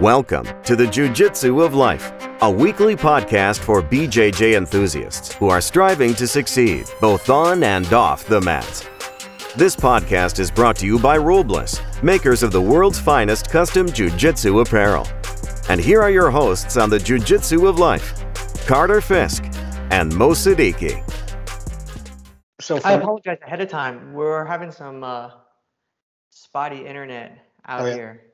Welcome to the Jiu Jitsu of Life, a weekly podcast for BJJ enthusiasts who are striving to succeed both on and off the mats. This podcast is brought to you by Rulebliss, makers of the world's finest custom Jiu Jitsu apparel. And here are your hosts on the Jiu Jitsu of Life Carter Fisk and Mo Siddiqui. So I apologize ahead of time. We're having some uh, spotty internet out oh, yeah. here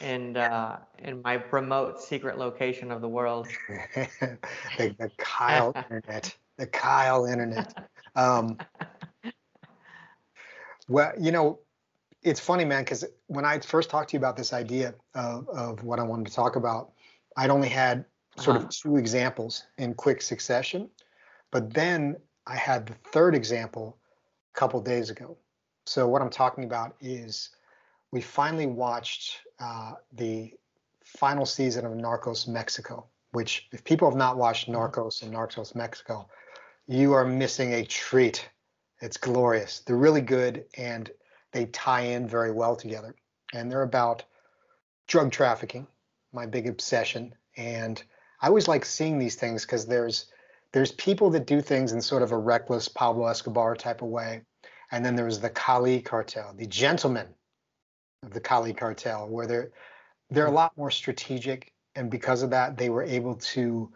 and uh, in my remote secret location of the world. the, the, Kyle internet, the Kyle internet. Um, well, you know, it's funny, man, because when I first talked to you about this idea of, of what I wanted to talk about, I'd only had sort uh-huh. of two examples in quick succession, but then I had the third example a couple days ago. So what I'm talking about is we finally watched uh, the final season of Narcos Mexico, which, if people have not watched mm-hmm. Narcos and Narcos Mexico, you are missing a treat. It's glorious. They're really good and they tie in very well together. And they're about drug trafficking, my big obsession. And I always like seeing these things because there's there's people that do things in sort of a reckless Pablo Escobar type of way. And then there's the Cali cartel, the gentlemen the Cali cartel, where they're they're a mm. lot more strategic, and because of that, they were able to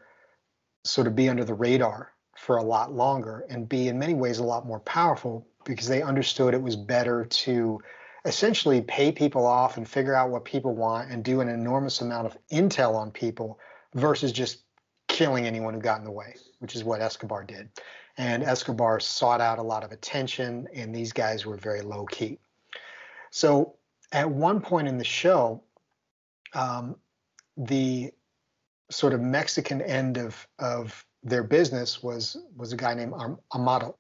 sort of be under the radar for a lot longer and be in many ways a lot more powerful because they understood it was better to essentially pay people off and figure out what people want and do an enormous amount of intel on people versus just killing anyone who got in the way, which is what Escobar did. And Escobar sought out a lot of attention, and these guys were very low key. So at one point in the show, um, the sort of Mexican end of of their business was was a guy named Amado,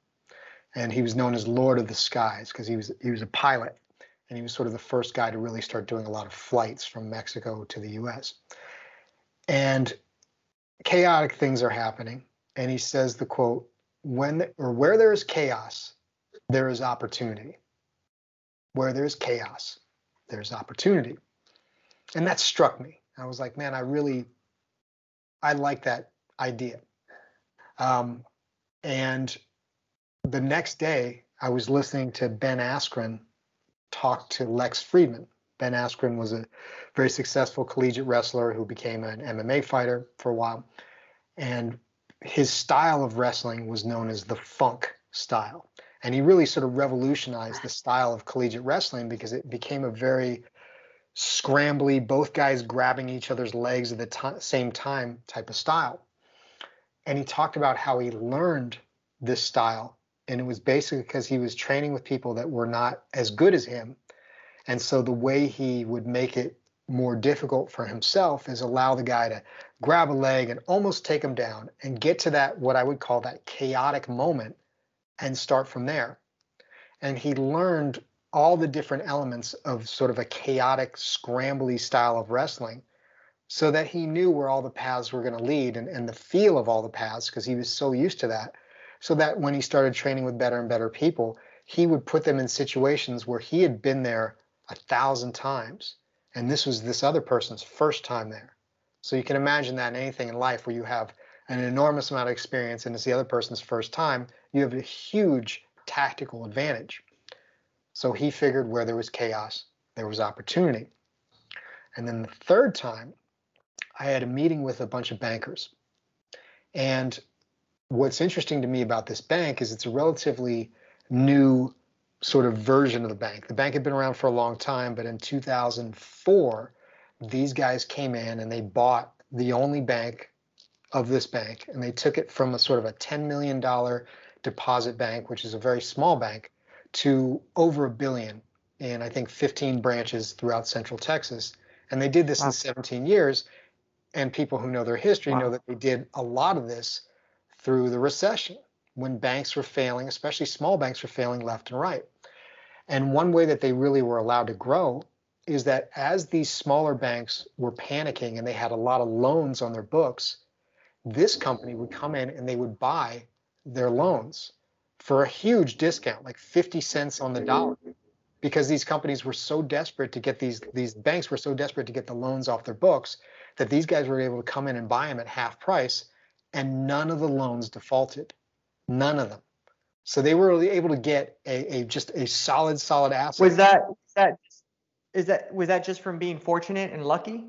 and he was known as Lord of the Skies because he was he was a pilot, and he was sort of the first guy to really start doing a lot of flights from Mexico to the U.S. And chaotic things are happening, and he says the quote: "When or where there is chaos, there is opportunity. Where there is chaos, there's opportunity. And that struck me. I was like, man, I really, I like that idea. Um, and the next day, I was listening to Ben Askren talk to Lex Fridman. Ben Askren was a very successful collegiate wrestler who became an MMA fighter for a while. And his style of wrestling was known as the funk style and he really sort of revolutionized the style of collegiate wrestling because it became a very scrambly, both guys grabbing each other's legs at the t- same time type of style. And he talked about how he learned this style, and it was basically because he was training with people that were not as good as him. And so the way he would make it more difficult for himself is allow the guy to grab a leg and almost take him down and get to that what I would call that chaotic moment and start from there. And he learned all the different elements of sort of a chaotic, scrambly style of wrestling so that he knew where all the paths were going to lead and, and the feel of all the paths because he was so used to that. So that when he started training with better and better people, he would put them in situations where he had been there a thousand times. And this was this other person's first time there. So you can imagine that in anything in life where you have an enormous amount of experience and it's the other person's first time, you have a huge tactical advantage. So he figured where there was chaos, there was opportunity. And then the third time, I had a meeting with a bunch of bankers. And what's interesting to me about this bank is it's a relatively new sort of version of the bank. The bank had been around for a long time, but in 2004, these guys came in and they bought the only bank of this bank and they took it from a sort of a $10 million deposit bank, which is a very small bank, to over a billion in I think 15 branches throughout Central Texas. And they did this wow. in 17 years. And people who know their history wow. know that they did a lot of this through the recession when banks were failing, especially small banks were failing left and right. And one way that they really were allowed to grow is that as these smaller banks were panicking and they had a lot of loans on their books, this company would come in and they would buy their loans for a huge discount, like 50 cents on the dollar. Mm-hmm. because these companies were so desperate to get these these banks were so desperate to get the loans off their books that these guys were able to come in and buy them at half price and none of the loans defaulted. None of them. So they were able to get a, a just a solid solid asset. Was that that is that was that just from being fortunate and lucky?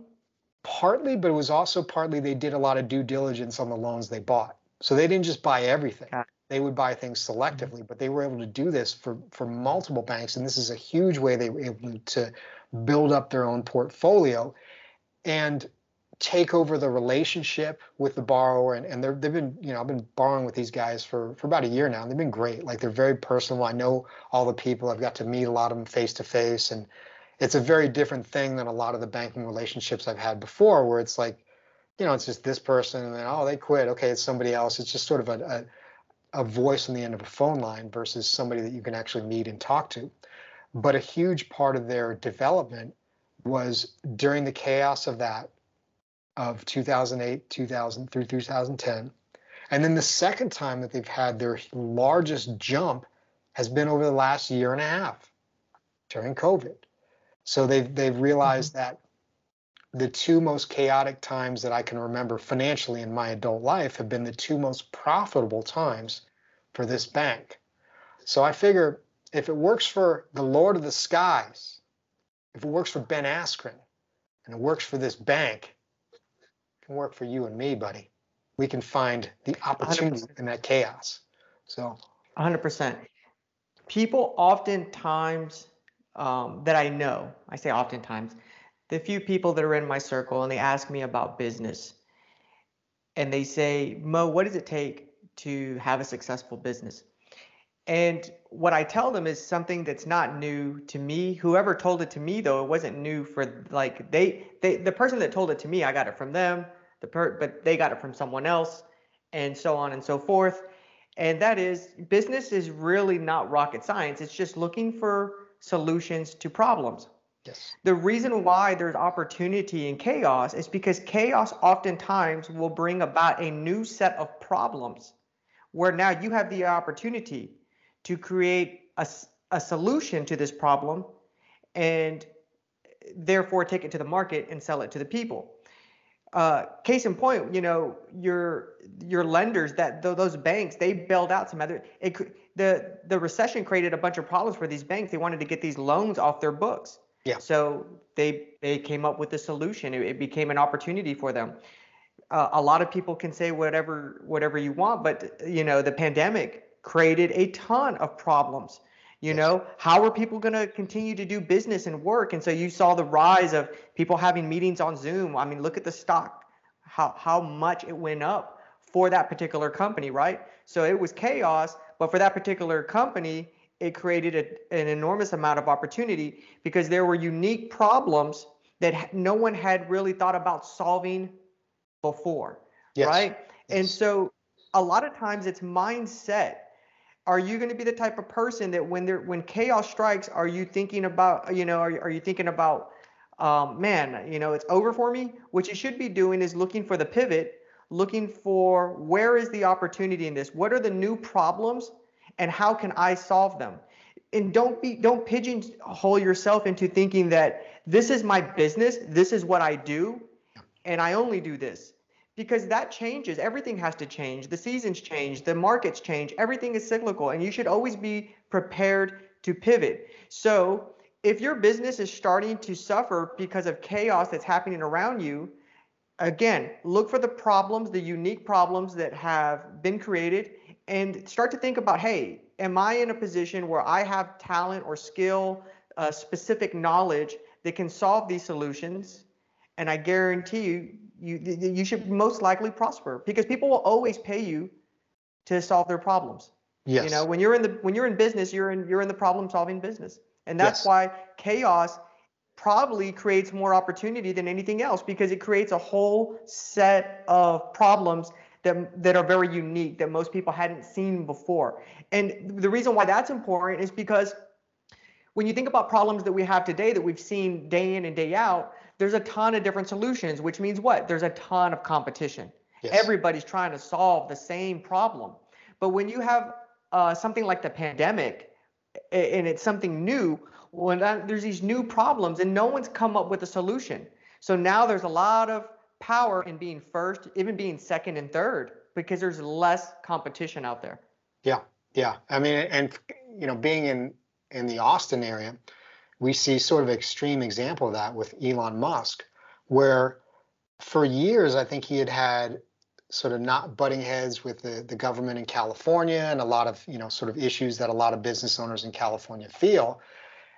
Partly but it was also partly they did a lot of due diligence on the loans they bought so they didn't just buy everything they would buy things selectively, but they were able to do this for, for multiple banks. And this is a huge way they were able to build up their own portfolio and take over the relationship with the borrower. And, and they've been, you know, I've been borrowing with these guys for, for about a year now. And they've been great. Like they're very personal. I know all the people. I've got to meet a lot of them face to face. And it's a very different thing than a lot of the banking relationships I've had before, where it's like, you know, it's just this person and then, oh, they quit. Okay, it's somebody else. It's just sort of a, a a voice on the end of a phone line versus somebody that you can actually meet and talk to. But a huge part of their development was during the chaos of that, of 2008, 2000 through 2010. And then the second time that they've had their largest jump has been over the last year and a half during COVID. So they've they've realized mm-hmm. that the two most chaotic times that I can remember financially in my adult life have been the two most profitable times for this bank. So I figure if it works for the Lord of the Skies, if it works for Ben Askren, and it works for this bank, it can work for you and me, buddy. We can find the opportunity 100%. in that chaos. So 100%. People oftentimes um, that I know, I say oftentimes, the few people that are in my circle and they ask me about business and they say, Mo, what does it take to have a successful business? And what I tell them is something that's not new to me. Whoever told it to me, though, it wasn't new for like they, they the person that told it to me, I got it from them. The per, but they got it from someone else, and so on and so forth. And that is, business is really not rocket science. It's just looking for solutions to problems. The reason why there's opportunity in chaos is because chaos oftentimes will bring about a new set of problems where now you have the opportunity to create a, a solution to this problem and therefore take it to the market and sell it to the people. Uh, case in point, you know your your lenders that those banks they bailed out some other it, the the recession created a bunch of problems for these banks. They wanted to get these loans off their books. Yeah. So they they came up with a solution. It, it became an opportunity for them. Uh, a lot of people can say whatever whatever you want, but you know the pandemic created a ton of problems. You know, how are people going to continue to do business and work? And so you saw the rise of people having meetings on Zoom. I mean, look at the stock, how how much it went up for that particular company, right? So it was chaos, but for that particular company, it created a, an enormous amount of opportunity because there were unique problems that no one had really thought about solving before yes. right yes. and so a lot of times it's mindset are you going to be the type of person that when there when chaos strikes are you thinking about you know are, are you thinking about um, man you know it's over for me what you should be doing is looking for the pivot looking for where is the opportunity in this what are the new problems and how can I solve them? And don't be don't pigeonhole yourself into thinking that this is my business, this is what I do, and I only do this. Because that changes. Everything has to change. The seasons change, the markets change, everything is cyclical, and you should always be prepared to pivot. So if your business is starting to suffer because of chaos that's happening around you, again, look for the problems, the unique problems that have been created, and start to think about hey, am I in a position where I have talent or skill, uh, specific knowledge that can solve these solutions? And I guarantee you, you, you should most likely prosper because people will always pay you to solve their problems. Yes. You know, when you're in the when you're in business, you're in you're in the problem solving business. And that's yes. why chaos probably creates more opportunity than anything else because it creates a whole set of problems that, that are very unique that most people hadn't seen before. And the reason why that's important is because when you think about problems that we have today that we've seen day in and day out, there's a ton of different solutions, which means what? There's a ton of competition. Yes. Everybody's trying to solve the same problem. But when you have uh, something like the pandemic, and it's something new, when there's these new problems and no one's come up with a solution. So now there's a lot of power in being first, even being second and third, because there's less competition out there. Yeah, yeah. I mean, and you know, being in in the Austin area, we see sort of extreme example of that with Elon Musk, where for years I think he had had sort of not butting heads with the, the government in California and a lot of you know sort of issues that a lot of business owners in California feel.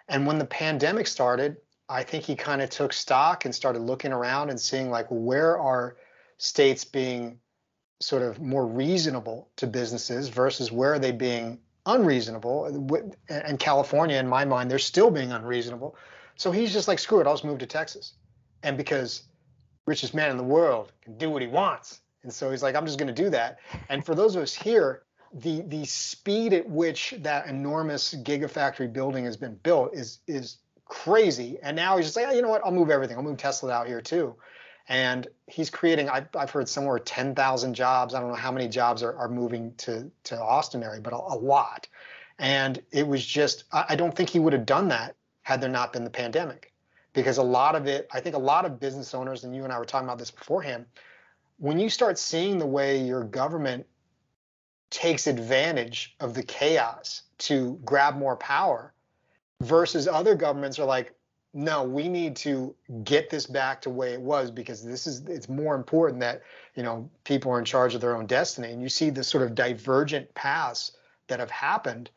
And when the pandemic started, I think he kind of took stock and started looking around and seeing like where are states being sort of more reasonable to businesses versus where are they being unreasonable. And California, in my mind, they're still being unreasonable. So he's just like, screw it, I'll just move to Texas. And because richest man in the world can do what he wants. And so he's like, I'm just going to do that. And for those of us here, the the speed at which that enormous gigafactory building has been built is is crazy. And now he's just like, oh, you know what? I'll move everything. I'll move Tesla out here too. And he's creating, I've, I've heard somewhere 10,000 jobs. I don't know how many jobs are, are moving to, to Austin area, but a, a lot. And it was just, I, I don't think he would have done that had there not been the pandemic. Because a lot of it, I think a lot of business owners, and you and I were talking about this beforehand, when you start seeing the way your government takes advantage of the chaos to grab more power versus other governments are like no we need to get this back to the way it was because this is it's more important that you know people are in charge of their own destiny and you see the sort of divergent paths that have happened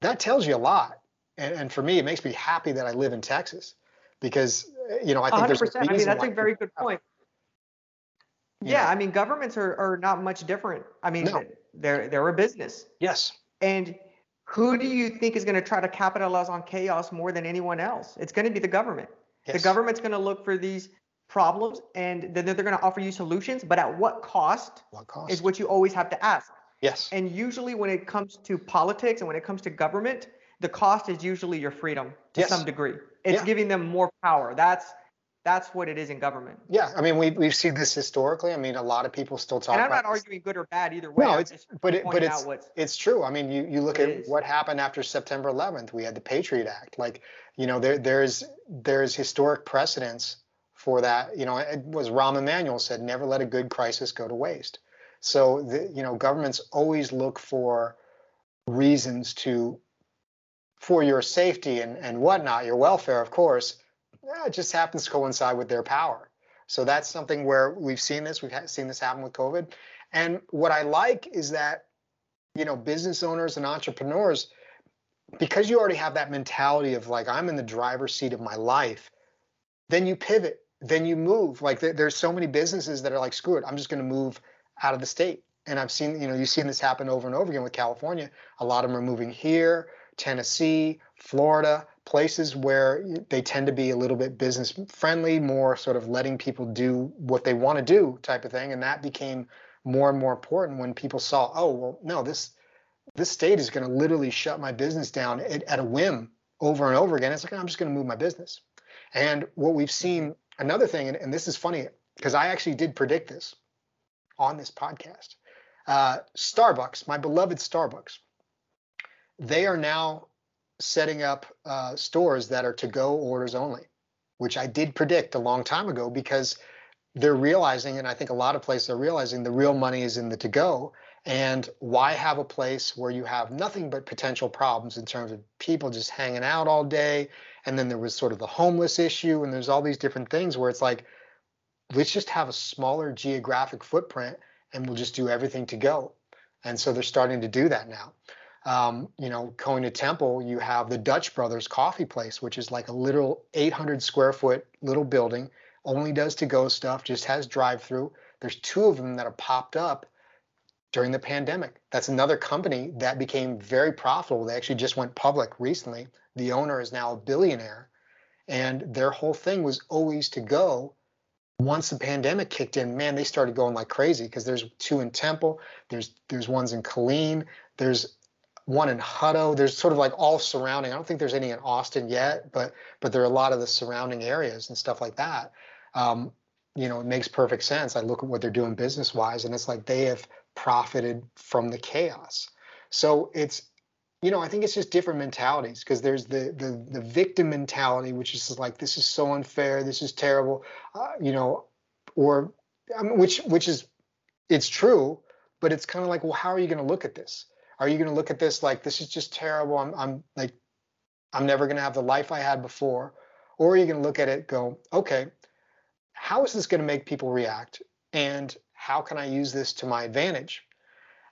that tells you a lot and, and for me it makes me happy that i live in texas because you know i think 100%. there's I mean that's a very good point yeah, I mean, governments are, are not much different. I mean, no. they're they're a business. Yes. And who do you think is going to try to capitalize on chaos more than anyone else? It's going to be the government. Yes. The government's going to look for these problems and then they're going to offer you solutions, but at what cost? What cost? Is what you always have to ask. Yes. And usually when it comes to politics and when it comes to government, the cost is usually your freedom to yes. some degree. It's yeah. giving them more power. That's that's what it is in government. Yeah, I mean we we've seen this historically. I mean a lot of people still talk. And I'm not arguing good or bad either way. No, it's but it, but it's it's true. I mean you you look at is. what happened after September 11th. We had the Patriot Act. Like you know there there's there's historic precedence for that. You know it was Rahm Emanuel said never let a good crisis go to waste. So the, you know governments always look for reasons to for your safety and and whatnot, your welfare of course yeah, it just happens to coincide with their power. So that's something where we've seen this. We've seen this happen with COVID. And what I like is that, you know, business owners and entrepreneurs, because you already have that mentality of like, I'm in the driver's seat of my life, then you pivot, then you move. Like there's so many businesses that are like, screw it, I'm just going to move out of the state. And I've seen, you know, you've seen this happen over and over again with California. A lot of them are moving here, Tennessee, Florida, places where they tend to be a little bit business friendly, more sort of letting people do what they want to do type of thing. And that became more and more important when people saw, oh, well, no, this this state is going to literally shut my business down at, at a whim over and over again. It's like, I'm just going to move my business. And what we've seen, another thing, and, and this is funny because I actually did predict this on this podcast. Uh, Starbucks, my beloved Starbucks, they are now setting up uh, stores that are to go orders only, which I did predict a long time ago because they're realizing, and I think a lot of places are realizing the real money is in the to go. And why have a place where you have nothing but potential problems in terms of people just hanging out all day? And then there was sort of the homeless issue, and there's all these different things where it's like, let's just have a smaller geographic footprint and we'll just do everything to go. And so they're starting to do that now um, you know, going to Temple, you have the Dutch Brothers Coffee Place, which is like a little 800 square foot little building, only does to go stuff, just has drive through. There's two of them that have popped up during the pandemic. That's another company that became very profitable. They actually just went public recently. The owner is now a billionaire, and their whole thing was always to go. Once the pandemic kicked in, man, they started going like crazy because there's two in Temple, there's there's ones in Killeen, there's one in Hutto. There's sort of like all surrounding. I don't think there's any in Austin yet, but but there are a lot of the surrounding areas and stuff like that. Um, you know, it makes perfect sense. I look at what they're doing business wise, and it's like they have profited from the chaos. So it's you know, I think it's just different mentalities because there's the, the the victim mentality, which is like this is so unfair, this is terrible, uh, you know, or I mean, which which is it's true, but it's kind of like, well, how are you going to look at this? Are you going to look at this like this is just terrible? I'm I'm like I'm never going to have the life I had before, or are you going to look at it go, okay, how is this going to make people react, and how can I use this to my advantage?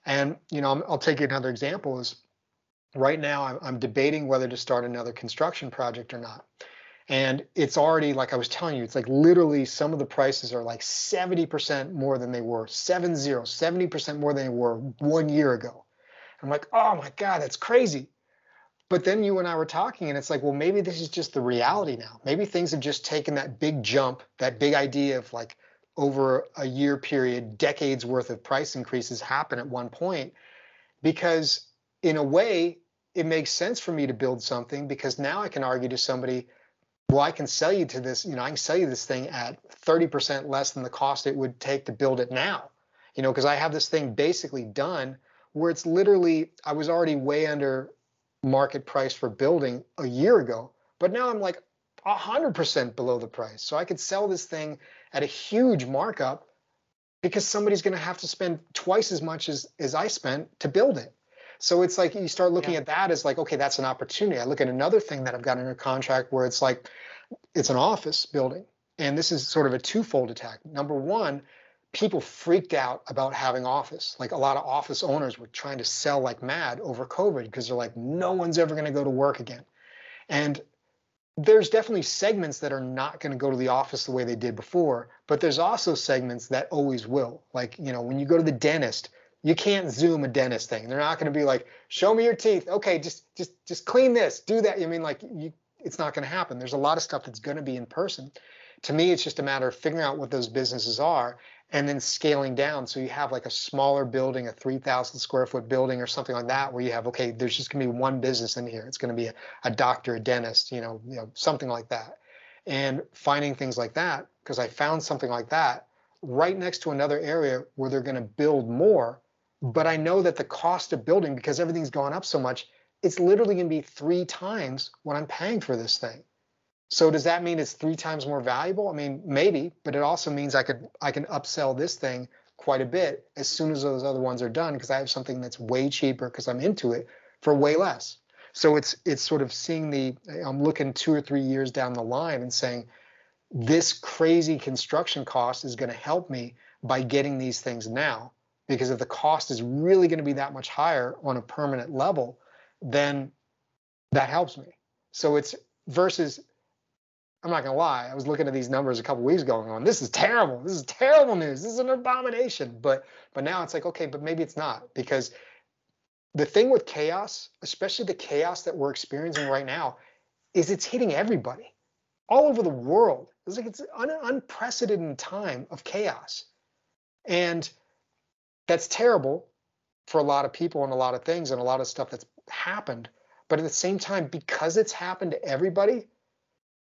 And you know, I'll take you another example is right now I'm, I'm debating whether to start another construction project or not. And it's already, like I was telling you, it's like literally some of the prices are like 70% more than they were, 70, 70% more than they were one year ago. I'm like, oh my God, that's crazy. But then you and I were talking, and it's like, well, maybe this is just the reality now. Maybe things have just taken that big jump, that big idea of like over a year period, decades worth of price increases happen at one point. Because in a way, it makes sense for me to build something because now I can argue to somebody, well, I can sell you to this, you know, I can sell you this thing at 30% less than the cost it would take to build it now. You know, because I have this thing basically done where it's literally, I was already way under market price for building a year ago, but now I'm like 100% below the price. So I could sell this thing at a huge markup because somebody's going to have to spend twice as much as, as I spent to build it. So it's like you start looking yeah. at that as like, okay, that's an opportunity. I look at another thing that I've got under contract where it's like, it's an office building. And this is sort of a twofold attack. Number one, people freaked out about having office. Like a lot of office owners were trying to sell like mad over COVID because they're like, no one's ever going to go to work again. And there's definitely segments that are not going to go to the office the way they did before, but there's also segments that always will. Like, you know, when you go to the dentist, you can't zoom a dentist thing. They're not going to be like, "Show me your teeth." Okay, just just just clean this, do that. I mean, like you, it's not going to happen. There's a lot of stuff that's going to be in person. To me, it's just a matter of figuring out what those businesses are and then scaling down. So you have like a smaller building, a 3,000 square foot building or something like that, where you have okay, there's just going to be one business in here. It's going to be a, a doctor, a dentist, you know, you know, something like that. And finding things like that, because I found something like that right next to another area where they're going to build more but I know that the cost of building, because everything's gone up so much, it's literally going to be three times what I'm paying for this thing. So does that mean it's three times more valuable? I mean, maybe, but it also means I could I can upsell this thing quite a bit as soon as those other ones are done because I have something that's way cheaper because I'm into it for way less. So it's it's sort of seeing the I'm looking two or three years down the line and saying this crazy construction cost is going to help me by getting these things now because if the cost is really going to be that much higher on a permanent level, then that helps me. So it's versus I'm not gonna lie, I was looking at these numbers a couple weeks ago going, on. this is terrible. This is terrible news. This is an abomination. But but now it's like, okay, but maybe it's not because the thing with chaos, especially the chaos that we're experiencing right now, is it's hitting everybody all over the world. It's like it's an unprecedented time of chaos. And that's terrible for a lot of people and a lot of things and a lot of stuff that's happened. But at the same time, because it's happened to everybody,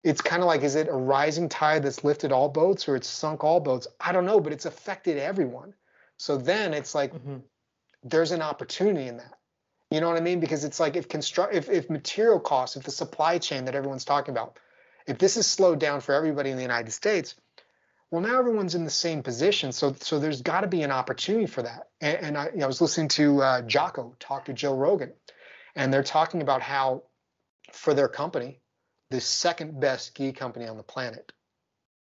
it's kind of like is it a rising tide that's lifted all boats or it's sunk all boats? I don't know, but it's affected everyone. So then it's like mm-hmm. there's an opportunity in that. You know what I mean? Because it's like if construct if, if material costs, if the supply chain that everyone's talking about, if this is slowed down for everybody in the United States, well, now everyone's in the same position, so so there's got to be an opportunity for that. And, and I, you know, I was listening to uh, Jocko talk to Joe Rogan, and they're talking about how for their company, the second best gi company on the planet,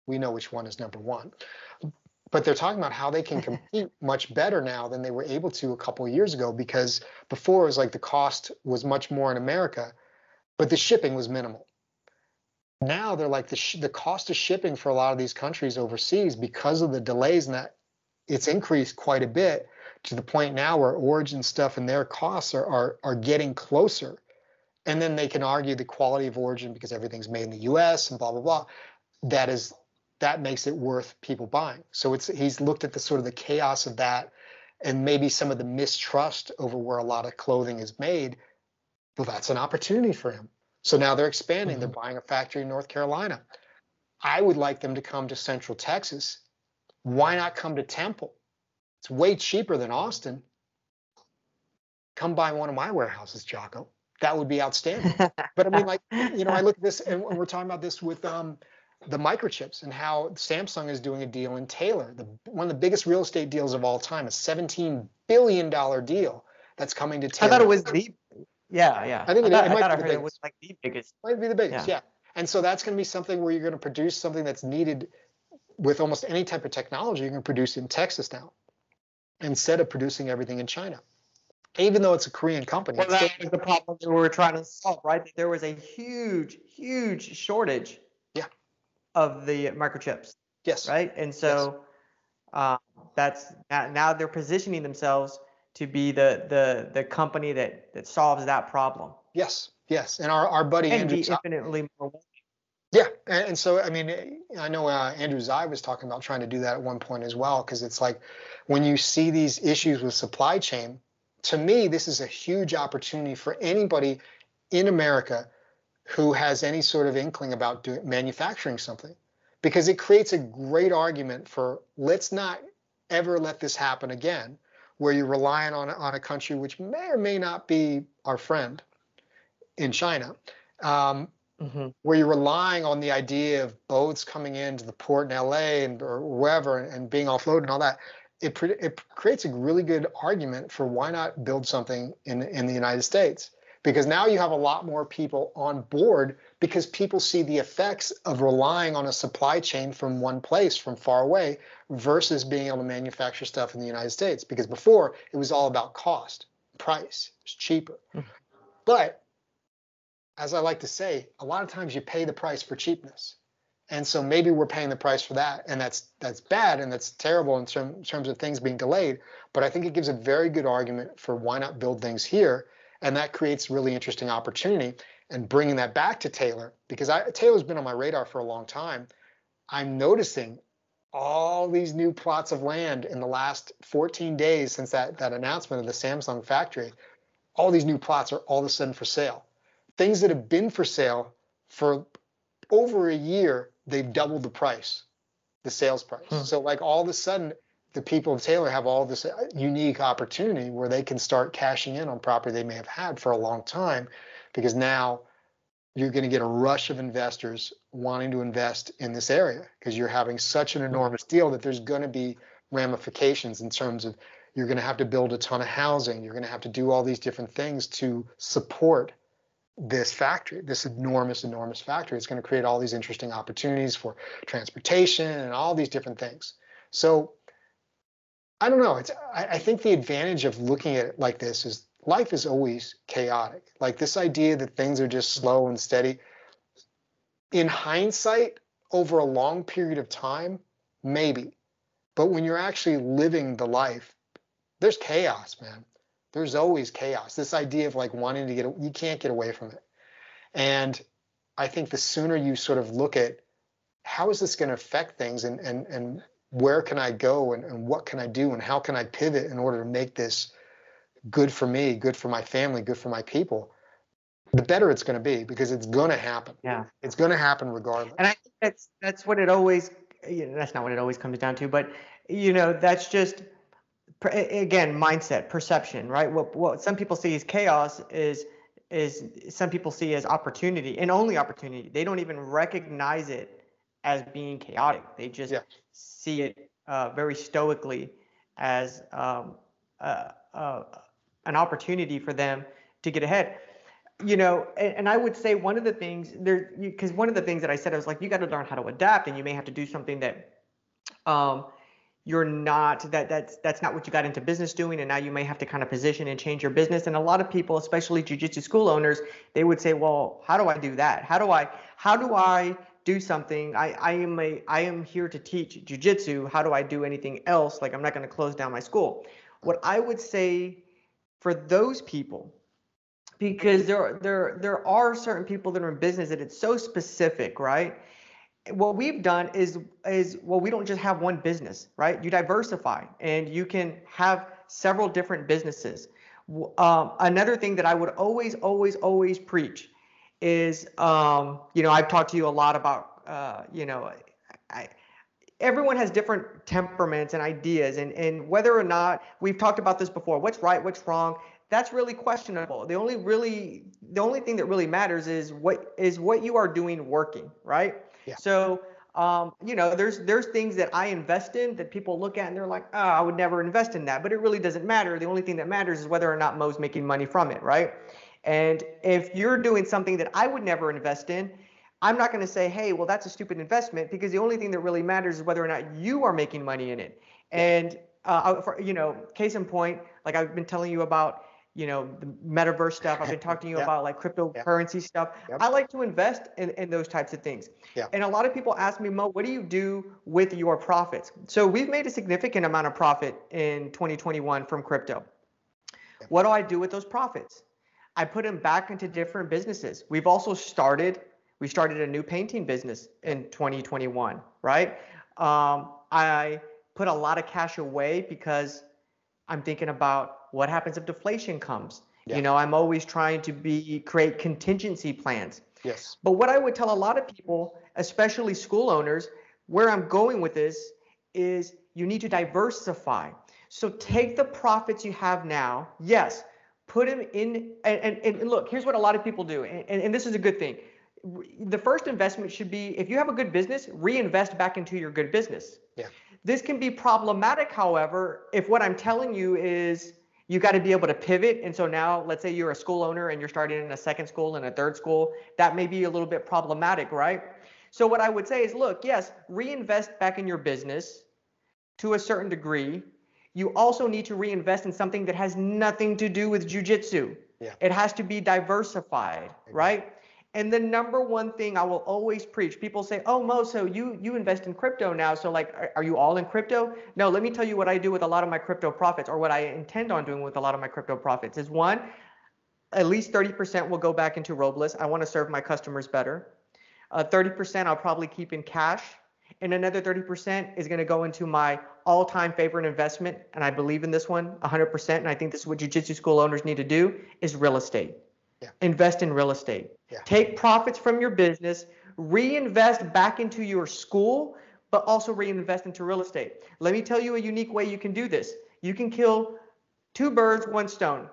we know which one is number one, but they're talking about how they can compete much better now than they were able to a couple of years ago because before it was like the cost was much more in America, but the shipping was minimal. Now they're like the sh- the cost of shipping for a lot of these countries overseas because of the delays and that it's increased quite a bit to the point now where origin stuff and their costs are are, are getting closer and then they can argue the quality of origin because everything's made in the US and blah blah blah that is that makes it worth people buying so it's he's looked at the sort of the chaos of that and maybe some of the mistrust over where a lot of clothing is made well that's an opportunity for him so now they're expanding. Mm-hmm. They're buying a factory in North Carolina. I would like them to come to Central Texas. Why not come to Temple? It's way cheaper than Austin. come by one of my warehouses, Jocko. That would be outstanding. but I mean, like, you know, I look at this and we're talking about this with um, the microchips and how Samsung is doing a deal in Taylor, the, one of the biggest real estate deals of all time, a $17 billion deal that's coming to Taylor. I thought it was the, yeah, yeah. I think I it, thought, it might I be the heard it biggest. was like the biggest. Might be the biggest, Yeah. yeah. And so that's going to be something where you're going to produce something that's needed with almost any type of technology. You're going to produce in Texas now, instead of producing everything in China. Even though it's a Korean company, Well, that was the problem that we were trying to solve, right? There was a huge, huge shortage. Yeah. Of the microchips, yes, right? And so, uh, that's now, they're positioning themselves to be the the the company that that solves that problem yes, yes. And our, our buddy and Andrew, be infinitely more. yeah, and, and so I mean, I know uh, Andrew Zai was talking about trying to do that at one point as well, because it's like when you see these issues with supply chain, to me, this is a huge opportunity for anybody in America who has any sort of inkling about doing, manufacturing something, because it creates a great argument for let's not ever let this happen again, where you're relying on on a country which may or may not be our friend in China. Um, Mhm. where you're relying on the idea of boats coming into the port in LA and or wherever and, and being offloaded and all that, it pre- it creates a really good argument for why not build something in in the United States because now you have a lot more people on board because people see the effects of relying on a supply chain from one place from far away versus being able to manufacture stuff in the United States because before it was all about cost price it's cheaper Mhm. but as I like to say, a lot of times you pay the price for cheapness. And so maybe we're paying the price for that, and that's that's bad and that's terrible in term, terms of things being delayed. But I think it gives a very good argument for why not build things here, and that creates really interesting opportunity. And bringing that back to Taylor, because I, Taylor's been on my radar for a long time, I'm noticing all these new plots of land in the last 14 days since that that announcement of the Samsung factory. All these new plots are all of a sudden for sale things that have been for sale for over a year, they've doubled the price, the sales price. Hmm. So like all of a sudden, the people of Taylor have all this uh, unique opportunity where they can start cashing in on property they may have had for a long time, because now you're going to get a rush of investors wanting to invest in this area because you're having such an enormous deal that there's going to be ramifications in terms of you're going to have to build a ton of housing, you're going to have to do all these different things to support this factory, this enormous, enormous factory. It's going to create all these interesting opportunities for transportation and all these different things. So I don't know. It's I, I think the advantage of looking at it like this is life is always chaotic. Like this idea that things are just slow and steady. In hindsight, over a long period of time, maybe. But when you're actually living the life, there's chaos, man there's always chaos. This idea of like wanting to get, you can't get away from it. And I think the sooner you sort of look at how is this going to affect things and, and, and where can I go and, and what can I do and how can I pivot in order to make this good for me, good for my family, good for my people, the better it's going to be because it's going to happen. Yeah. It's going to happen regardless. And I think that's that's what it always. You know, that's not what it always comes down to, but you know, that's just again mindset, perception, right? What what some people see as chaos is is some people see as opportunity and only opportunity. They don't even recognize it as being chaotic. They just Yeah. see it uh, very stoically as um, uh, uh, an opportunity for them to get ahead you know, and, and I would say one of the things there, because one of the things that I said, I was like, you got to learn how to adapt, and you may have to do something that, um, you're not that that's that's not what you got into business doing, and now you may have to kind of position and change your business. And a lot of people, especially jujitsu school owners, they would say, well, how do I do that? How do I how do I do something? I I am a I am here to teach jujitsu. How do I do anything else? Like I'm not going to close down my school. What I would say for those people because there there there are certain people that are in business that it's so specific, right? What we've done is is well, we don't just have one business, right? You diversify and you can have several different businesses. Um, another thing that I would always, always, always preach is, um, you know, I've talked to you a lot about, uh, you know, I, everyone has different temperaments and ideas, and and whether or not we've talked about this before, what's right, what's wrong, that's really questionable. The only really the only thing that really matters is what is what you are doing working, right? Yeah. So um, you know, there's there's things that I invest in that people look at and they're like, oh, I would never invest in that. But it really doesn't matter. The only thing that matters is whether or not Mo's making money from it, right? And if you're doing something that I would never invest in, I'm not going to say, hey, well, that's a stupid investment because the only thing that really matters is whether or not you are making money in it. And uh, for, you know, case in point, like I've been telling you about you know the metaverse stuff. I've been talking to you about like cryptocurrency stuff. Yep. i like to invest in, in those types of things. Yeah. and a lot of people ask me mo what do you do with your profits? So we've made a significant amount of profit in 2021 from crypto. Yep. what do i do with those profits? I put them back into different businesses. We've also started we started a new painting business in 2021 right? Um, i put a lot of cash away because i'm thinking about what happens if deflation comes? Yeah. You know, I'm always trying to be create contingency plans. Yes. But what I would tell a lot of people, especially school owners, where I'm going with this is you need to diversify. So take the profits you have now. Yes, put them in. And, and, and look, here's what a lot of people do. And, and, and this is a good thing. The first investment should be if you have a good business, reinvest back into your good business. Yeah. This can be problematic, however, if what I'm telling you is you got to be able to pivot. And so now, let's say you're a school owner and you're starting in a second school and a third school, that may be a little bit problematic, right? So, what I would say is look, yes, reinvest back in your business to a certain degree. You also need to reinvest in something that has nothing to do with jujitsu. Yeah. It has to be diversified, right? And the number one thing I will always preach, people say, "Oh, Mo, so you you invest in crypto now? So like, are, are, you all in crypto?" No, let me tell you what I do with a lot of my crypto profits, or what I intend on doing with a lot of my crypto profits. Is one, at least 30% will go back into Robles. I want to serve my customers better. Uh, 30% I'll probably keep in cash, and another 30% is going to go into my all-time favorite investment, and I believe in this one 100%. And I think this is what jiu-jitsu school owners need to do: is real estate. Yeah. Invest in real estate. Yeah. Take profits from your business, reinvest back into your school, but also reinvest into real estate. Let me tell you a unique way you can do this. You can kill two birds, one stone.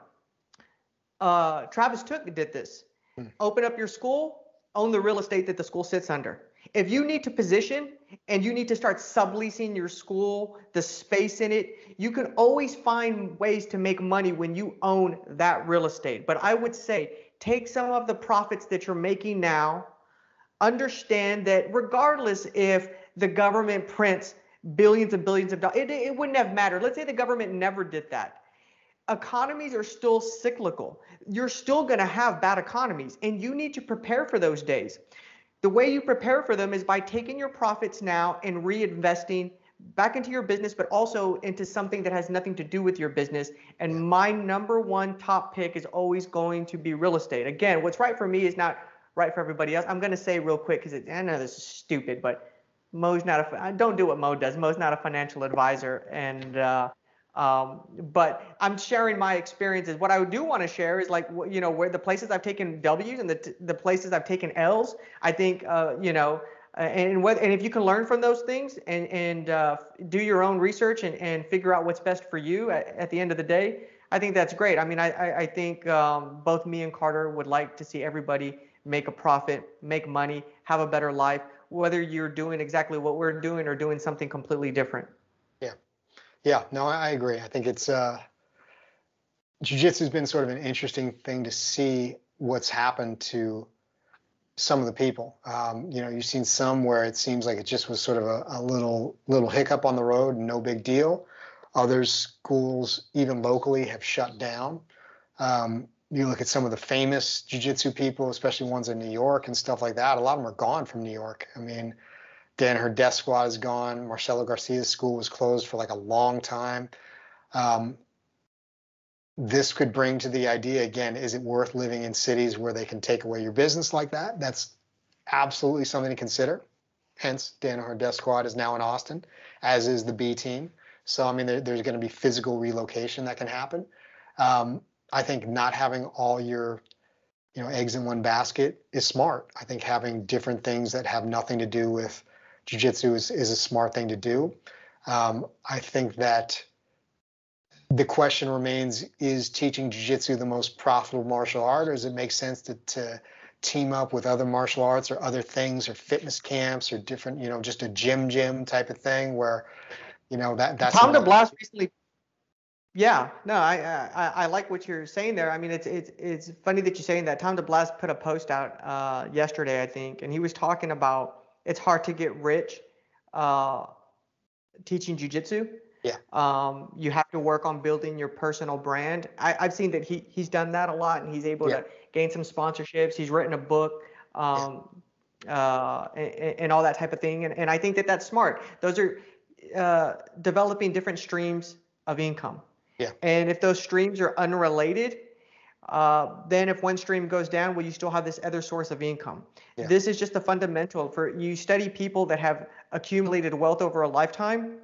Uh, Travis Tooke did this. Hmm. Open up your school, own the real estate that the school sits under. If you need to position and you need to start subleasing your school, the space in it, you can always find ways to make money when you own that real estate. But I would say take some of the profits that you're making now, understand that regardless if the government prints billions and billions of dollars, it, it wouldn't have mattered. Let's say the government never did that. Economies are still cyclical. You're still going to have bad economies, and you need to prepare for those days. The way you prepare for them is by taking your profits now and reinvesting back into your business, but also into something that has nothing to do with your business. And my number one top pick is always going to be real estate. Again, what's right for me is not right for everybody else. I'm going to say real quick because I know this is stupid, but Mo's not a. Don't do what Mo does. Mo's not a financial advisor, and uh, um, but I'm sharing my experiences. What I do want to share is like, you know, where the places I've taken W's and the, the places I've taken L's. I think, uh, you know, and what, and if you can learn from those things and, and uh, do your own research and, and figure out what's best for you at, at the end of the day, I think that's great. I mean, I, I, I think um, both me and Carter would like to see everybody make a profit, make money, have a better life, whether you're doing exactly what we're doing or doing something completely different. Yeah, yeah no, I agree. I think it's uh, jiu-jitsu has been sort of an interesting thing to see what's happened to some of the people. Um, you know, you've seen some where it seems like it just was sort of a, a little little hiccup on the road, no big deal. Other schools, even locally, have shut down. Um, you look at some of the famous jiu-jitsu people, especially ones in New York and stuff like that. A lot of them are gone from New York. I mean, Danaher Death Squad is gone. Marcelo Garcia's school was closed for like a long time. Um, this could bring to the idea again is it worth living in cities where they can take away your business like that? That's absolutely something to consider. Hence, dan Danaher Death Squad is now in Austin, as is the B team. So, I mean, there, there's going to be physical relocation that can happen. Um, I think not having all your you know eggs in one basket is smart. I think having different things that have nothing to do with jujitsu is, is a smart thing to do. Um, I think that the question remains: Is teaching jujitsu the most profitable martial art, or does it make sense to, to team up with other martial arts or other things, or fitness camps, or different, you know, just a gym gym type of thing where, you know, that that's. Tom DeBlass recently yeah, no, I, I I like what you're saying there. I mean, it's it's it's funny that you're saying that. Tom DeBlass put a post out uh, yesterday, I think, and he was talking about it's hard to get rich uh, teaching jujitsu. Yeah. Um, you have to work on building your personal brand. I, I've seen that he he's done that a lot, and he's able yeah. to gain some sponsorships. He's written a book. Um, yeah. uh, and, and, all that type of thing. And, and I think that that's smart. Those are uh, developing different streams of income. Yeah. And if those streams are unrelated, uh, then if one stream goes down, well, you still have this other source of income. Yeah. This is just a fundamental for you study people that have accumulated wealth over a lifetime.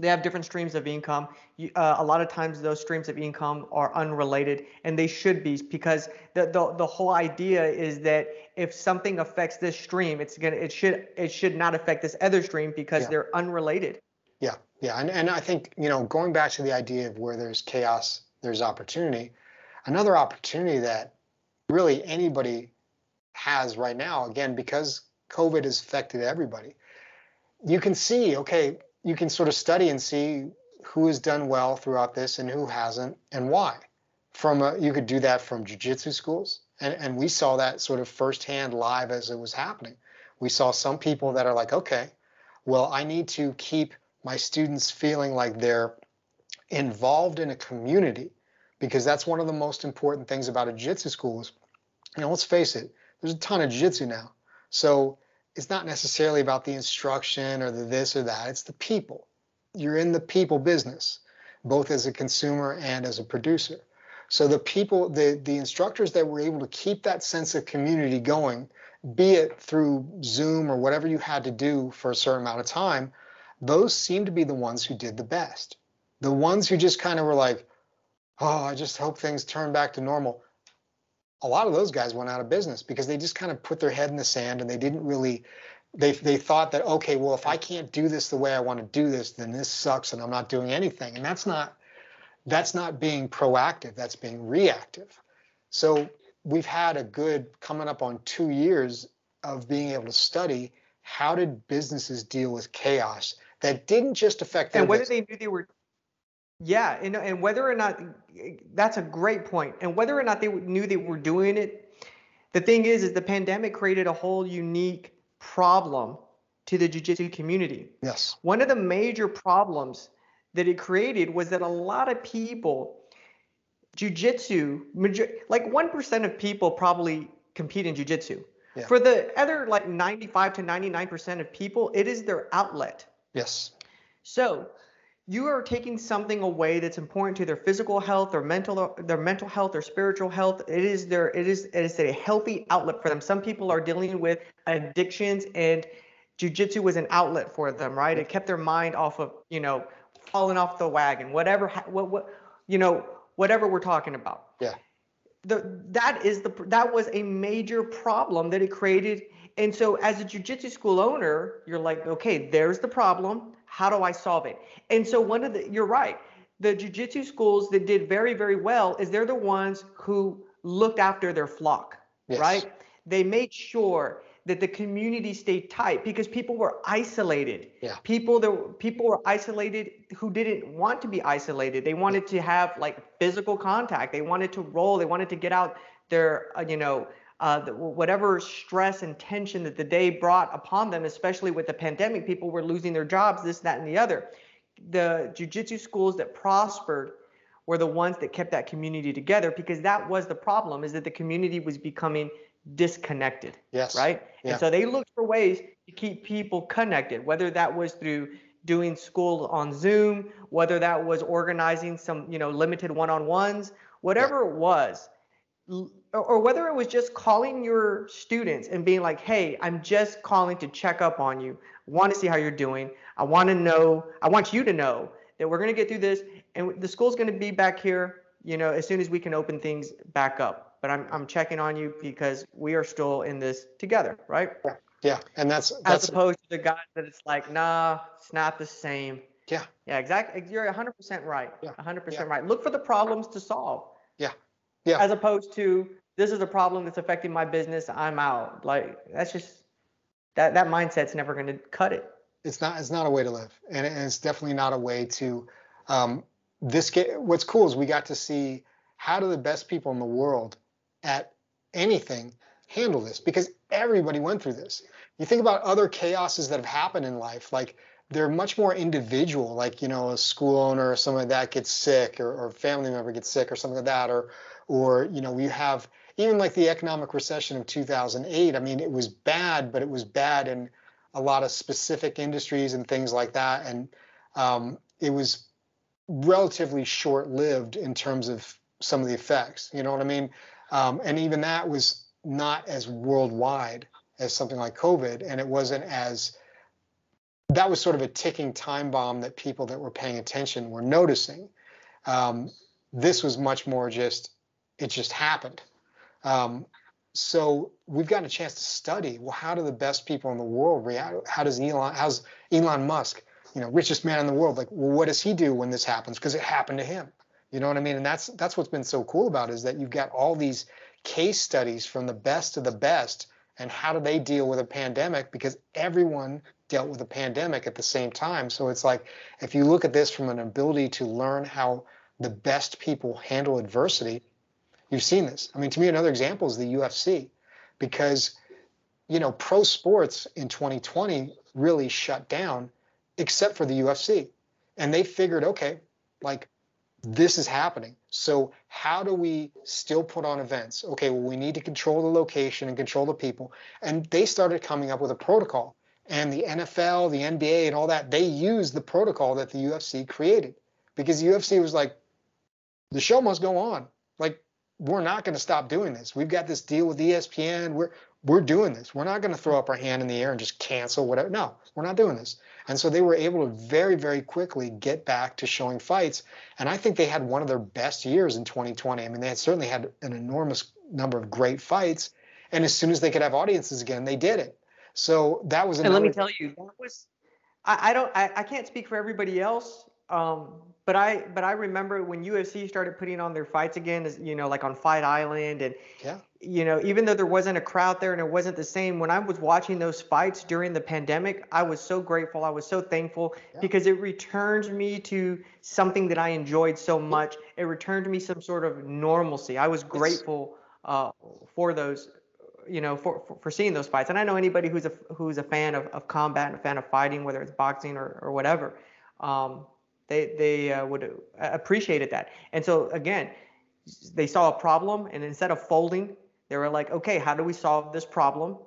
They have different streams of income. You, uh, a lot of times, those streams of income are unrelated, and they should be because the, the the whole idea is that if something affects this stream, it's gonna it should it should not affect this other stream because yeah. they're unrelated. Yeah, yeah, and, and I think you know going back to the idea of where there's chaos, there's opportunity. Another opportunity that really anybody has right now, again because COVID has affected everybody. You can see, okay, you can sort of study and see who has done well throughout this and who hasn't and why. From a, you could do that from jujitsu schools, and and we saw that sort of firsthand live as it was happening. We saw some people that are like, okay, well, I need to keep my students feeling like they're involved in a community because that's one of the most important things about a jiu-jitsu school is, you know, let's face it, there's a ton of jiu-jitsu now. So it's not necessarily about the instruction or the this or that, it's the people. You're in the people business, both as a consumer and as a producer. So the people, the, the instructors that were able to keep that sense of community going, be it through Zoom or whatever you had to do for a certain amount of time, those seem to be the ones who did the best. The ones who just kind of were like, oh, I just hope things turn back to normal. A lot of those guys went out of business because they just kind of put their head in the sand and they didn't really they they thought that okay, well if I can't do this the way I want to do this, then this sucks and I'm not doing anything. And that's not that's not being proactive, that's being reactive. So we've had a good coming up on 2 years of being able to study how did businesses deal with chaos that didn't just affect them. and whether they knew they were yeah and, and whether or not that's a great point and whether or not they knew they were doing it the thing is is the pandemic created a whole unique problem to the jiu-jitsu community yes one of the major problems that it created was that a lot of people jiu-jitsu like 1% of people probably compete in jiu-jitsu yeah. for the other like 95 to 99% of people it is their outlet Yes. So you are taking something away that's important to their physical health or mental their mental health or spiritual health. It is their it is it is a healthy outlet for them. Some people are dealing with addictions and jiu-jitsu was an outlet for them right? It kept their mind off of you know falling off the wagon whatever what what you know whatever we're talking about. Yeah. The that is the that was a major problem that it created. And so as a jujitsu school owner, you're like, okay, there's the problem. How do I solve it? And so one of the, you're right. The jujitsu schools that did very, very well is they're the ones who looked after their flock, yes. right? They made sure that the community stayed tight because people were isolated. Yeah. People that people were isolated who didn't want to be isolated. They wanted to have like physical contact. They wanted to roll. They wanted to get out their, uh, you know, uh, whatever stress and tension that the day brought upon them, especially with the pandemic, people were losing their jobs, this, that, and the other. The jujitsu schools that prospered were the ones that kept that community together because that was the problem is that the community was becoming disconnected. Yes. Right. Yeah. And so they looked for ways to keep people connected, whether that was through doing school on Zoom, whether that was organizing some, you know, limited one-on-ones, whatever yeah. it was or whether it was just calling your students and being like, hey, I'm just calling to check up on you, want to see how you're doing. I want to know, I want you to know that we're going to get through this and the school's going to be back here, you know, as soon as we can open things back up. But I'm, I'm checking on you because we are still in this together, right? Yeah. And that's, that's as opposed to the guys that it's like, nah, it's not the same. Yeah. Yeah, exactly. You're 100% right. Yeah. 100% Yeah. right. Look for the problems to solve. Yeah. Yeah. As opposed to this is a problem that's affecting my business. I'm out. Like that's just that that mindset's never going to cut it. It's not. It's not a way to live, and it's definitely not a way to. Um, this get, what's cool is we got to see how do the best people in the world at anything handle this because everybody went through this. You think about other chaoses that have happened in life, like they're much more individual, like you know, a school owner or something like that gets sick or, or family member gets sick or something like that, or or you know, we have even like the economic recession of 2008. I mean, it was bad, but it was bad in a lot of specific industries and things like that, and um, it was relatively short-lived in terms of some of the effects. You know what I mean? Um, and even that was not as worldwide as something like COVID, and it wasn't as that was sort of a ticking time bomb that people that were paying attention were noticing. Um, this was much more just it just happened. Um, so we've gotten a chance to study. Well, how do the best people in the world react? How does Elon? How's Elon Musk? You know, richest man in the world. Like, well, what does he do when this happens? Because it happened to him. You know what I mean? And that's that's what's been so cool about it, is that you've got all these case studies from the best of the best and how do they deal with a pandemic? Because everyone dealt with a pandemic at the same time. So it's like if you look at this from an ability to learn how the best people handle adversity you've seen this. I mean to me another example is the ufc because you know pro sports in 2020 really shut down except for the ufc and they figured okay like this is happening. So how do we still put on events? Okay, well, we need to control the location and control the people. And they started coming up with a protocol. And the NFL, the NBA, and all that, they used the protocol that the UFC created because the UFC was like, the show must go on. Like, we're not going to stop doing this. We've got this deal with ESPN. We're we're doing this. We're not going to throw up our hand in the air and just cancel whatever. No, we're not doing this. And so they were able to very, very quickly get back to showing fights. And I think they had one of their best years in 2020. I mean, they had certainly had an enormous number of great fights. And as soon as they could have audiences again, they did it. So that was. And let me tell you, that was. I, I don't. I, I can't speak for everybody else. Um, but I but I remember when UFC started putting on their fights again, you know, like on Fight Island, and yeah. you know, even though there wasn't a crowd there and it wasn't the same, when I was watching those fights during the pandemic, I was so grateful. I was so thankful yeah. because it returned me to something that I enjoyed so much. It returned me some sort of normalcy. I was grateful uh, for those you know, for, for, for, seeing those fights. And I know anybody who's a who's a fan of, of combat and a fan of fighting, whether it's boxing or, or whatever, um, they they uh, would uh, appreciated that. And so again, they saw a problem, and instead of folding, they were like, okay, how do we solve this problem?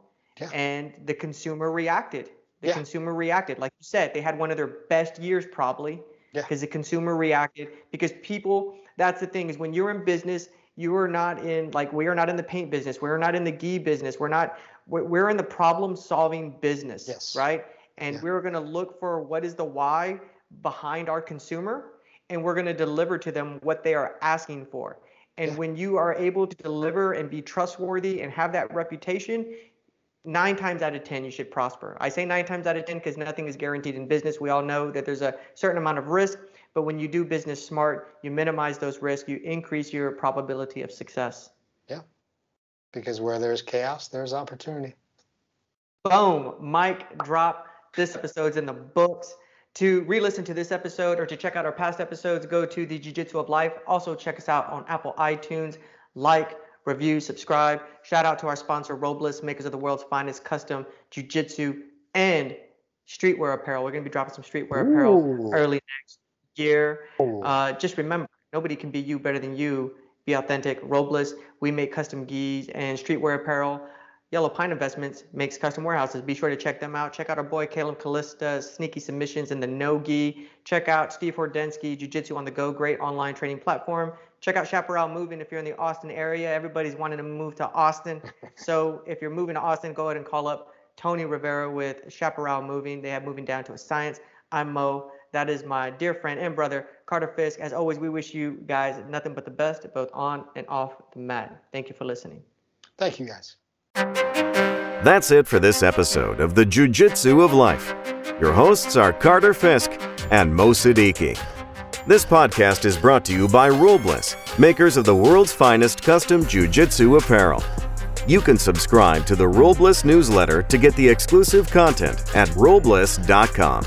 Yeah. And the consumer reacted. The yeah. consumer reacted, like you said, they had one of their best years probably because yeah. the consumer reacted. Because people, that's the thing is when you're in business, you are not in like we are not in the paint business. We're not in the gi business. We're not. We're, we're in the problem solving business. Yes. Right. And we're going to look for what is the why behind our consumer and we're going to deliver to them what they are asking for. And when you are able to deliver and be trustworthy and have that reputation, nine times out of 10, you should prosper. I say nine times out of 10 because nothing is guaranteed in business. We all know that there's a certain amount of risk, but when you do business smart, you minimize those risks, you increase your probability of success. Yeah. Because where there's chaos, there's opportunity. Boom. Mic drop. This episode's in the books. To re listen to this episode or to check out our past episodes, go to the Jiu Jitsu of Life. Also, check us out on Apple iTunes. Like, review, subscribe. Shout out to our sponsor, Robles, makers of the world's finest custom Jiu Jitsu and streetwear apparel. We're going to be dropping some streetwear Ooh. apparel early next year. Uh, just remember, nobody can be you better than you. Be authentic. Robles, we make custom gis and streetwear apparel. Yellow Pine Investments makes custom warehouses. Be sure to check them out. Check out our boy Caleb Callista, Sneaky Submissions, and the No-Gi. Check out Steve Hordensky, Jiu Jitsu on the Go, great online training platform. Check out Chaparral Moving if you're in the Austin area. Everybody's wanting to move to Austin. so if you're moving to Austin, go ahead and call up Tony Rivera with Chaparral Moving. They have moving down to a science. I'm Mo. That is my dear friend and brother, Carter Fisk. As always, we wish you guys nothing but the best, both on and off the mat. Thank you for listening. Thank you, guys. That's it for this episode of the Jiu Jitsu of Life. Your hosts are Carter Fisk and Mo Siddiqui. This podcast is brought to you by Robles, makers of the world's finest custom jiu-jitsu apparel. You can subscribe to the Robles newsletter to get the exclusive content at robles.com.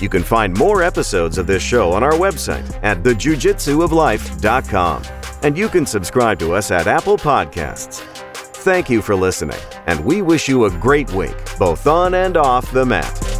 You can find more episodes of this show on our website at thejujitsuoflife.com. And you can subscribe to us at Apple Podcasts. Thank you for listening, and we wish you a great week, both on and off the mat.